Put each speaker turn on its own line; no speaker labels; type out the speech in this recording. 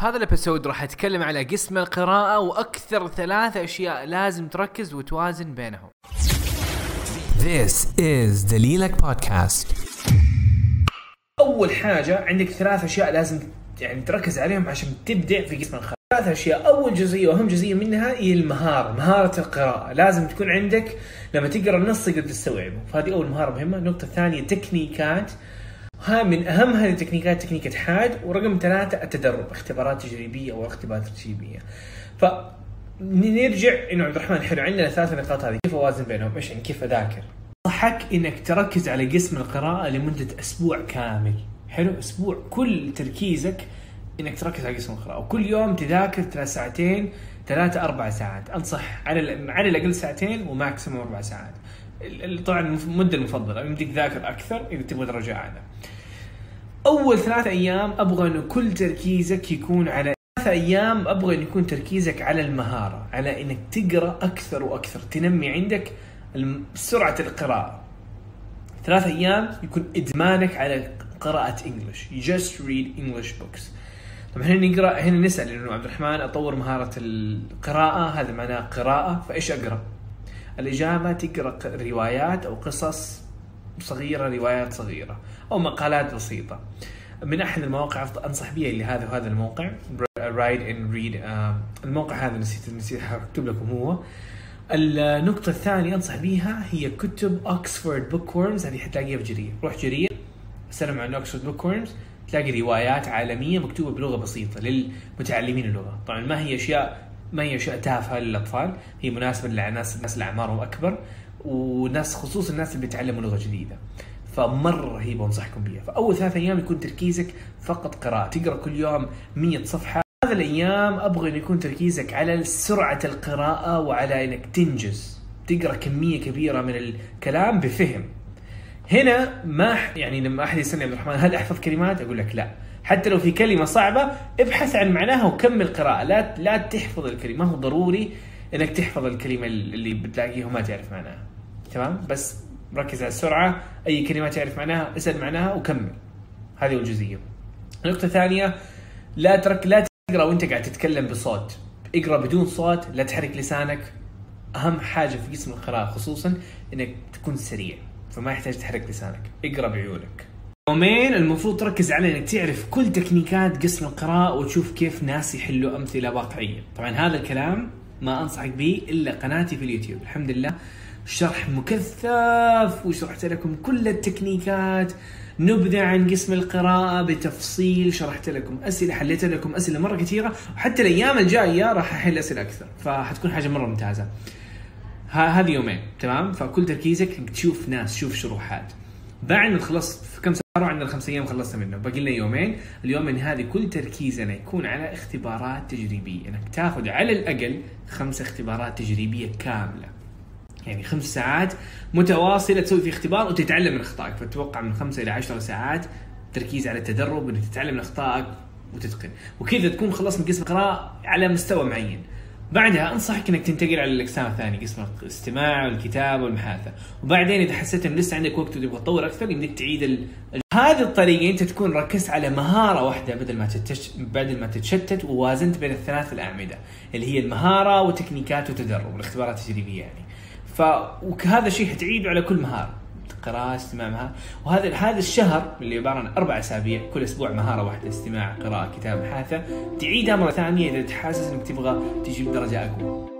في هذا episode راح أتكلم على قسم القراءة وأكثر ثلاث أشياء لازم تركز وتوازن بينهم.
This is دليلك بودكاست
أول حاجة عندك ثلاث أشياء لازم يعني تركز عليهم عشان تبدع في قسم القراءة. ثلاث أشياء، أول جزئية وأهم جزئية منها هي المهارة، مهارة القراءة، لازم تكون عندك لما تقرأ النص تقدر تستوعبه، فهذه أول مهارة مهمة، النقطة الثانية techniques. ها من أهم هذه التكنيكات تكنيكة حاد ورقم ثلاثة التدرب اختبارات تجريبية أو اختبارات تجريبية ف نرجع إنه عبد الرحمن حلو عندنا ثلاث نقاط هذه كيف أوازن بينهم؟ إيش يعني؟ كيف أذاكر؟ انصحك إنك تركز على قسم القراءة لمدة أسبوع كامل. حلو؟ أسبوع كل تركيزك إنك تركز على قسم القراءة. وكل يوم تذاكر ثلاث ساعتين ثلاثة أربع ساعات. أنصح على على الأقل ساعتين وماكسيموم أربع ساعات. طبعا المدة المفضلة يمديك تذاكر أكثر إذا تبغى درجة أعلى أول ثلاث أيام أبغى إنه كل تركيزك يكون على ثلاث أيام أبغى إنه يكون تركيزك على المهارة على إنك تقرأ أكثر وأكثر تنمي عندك سرعة القراءة. ثلاث أيام يكون إدمانك على قراءة انجلش just read English books. طبعا هنا نقرأ هنا نسأل إنه عبد الرحمن أطور مهارة القراءة هذا معناه قراءة فإيش أقرأ؟ الإجابة تقرأ روايات أو قصص صغيرة روايات صغيرة أو مقالات بسيطة. من أحد المواقع أنصح بها اللي هذا وهذا الموقع Read and Read الموقع هذا نسيت نسيت أكتب لكم هو. النقطة الثانية أنصح بها هي كتب Oxford Bookworms هذه حتلاقيها في جرير، روح جرير سلم عن Oxford Bookworms تلاقي روايات عالمية مكتوبة بلغة بسيطة للمتعلمين اللغة، طبعا ما هي اشياء ما هي أشياء تافهة للأطفال، هي مناسبة للناس الناس اللي اعمارهم أكبر. وناس خصوصا الناس اللي بيتعلموا لغة جديدة. فمرة رهيبة انصحكم بيها. فأول ثلاث أيام يكون تركيزك فقط قراءة. تقرأ كل يوم 100 صفحة. هذا الأيام أبغى ان يكون تركيزك على سرعة القراءة وعلى إنك تنجز. تقرأ كمية كبيرة من الكلام بفهم. هنا ما يعني لما أحد يسالني عبد الرحمن هل أحفظ كلمات؟ أقول لك لا. حتى لو في كلمة صعبة ابحث عن معناها وكمل قراءة. لا لا تحفظ الكلمة. ما هو ضروري إنك تحفظ الكلمة اللي بتلاقيها وما تعرف معناها. تمام؟ بس ركز على السرعة. أي كلمة تعرف معناها اسأل معناها وكمل. هذه أول جزئيه النقطه الثانية لا ترك لا تقرأ وأنت قاعد تتكلم بصوت. اقرأ بدون صوت لا تحرك لسانك. أهم حاجة في قسم القراءة خصوصا إنك تكون سريع. فما يحتاج تحرك لسانك. اقرأ بعيونك. يومين المفروض تركز على إنك تعرف كل تكنيكات قسم القراءة وتشوف كيف ناس يحلوا أمثلة واقعية. طبعا هذا الكلام ما أنصحك به إلا قناتي في اليوتيوب، الحمد لله. شرح مكثف وشرحت لكم كل التكنيكات. نبذة عن قسم القراءة بتفصيل. شرحت لكم أسئلة حليت لكم أسئلة مرة كثيرة. وحتى الأيام الجاية راح أحل أسئلة أكثر. فحتكون حاجة مرة ممتازة. هذه يومين تمام؟ فكل تركيزك تشوف ناس تشوف شروحات. بعد ما تخلص في كم ساعة عندنا خمس أيام خلصنا منه. باقي لنا يومين. اليومين هذه كل تركيزنا يكون على اختبارات تجريبية. إنك تاخذ على الأقل خمس اختبارات تجريبية كاملة. يعني خمس ساعات متواصلة تسوي في اختبار وتتعلم من أخطائك. فتتوقع من خمسة إلى عشر ساعات تركيز على التدرب إنك تتعلم من أخطائك وتتقن. وكذا تكون خلصت قسم القراءه على مستوى معين. بعدها أنصحك إنك تنتقل على الأقسام الثانية قسم الاستماع والكتابة والمحادثة. وبعدين إذا حسيت انه لسه عندك وقت وتبغى تطور أكثر يمديك تعيد ال... هذه الطريقة. أنت تكون ركزت على مهارة واحدة بدل ما تتش... بدل ما تتشتت ووازنت بين الثلاث الأعمدة اللي هي المهارة وتكنيكات وتدرب والاختبارات التجريبيه يعني. ف وهذا الشيء حتعيده على كل مهارة. قراءة استماع مهارة. وهذا هذا الشهر اللي عبارة عن أربع أسابيع كل أسبوع مهارة واحدة استماع قراءة كتاب محادثة تعيدها مرة ثانية إذا تحاسس إنك تبغى تجيب درجة أقوى.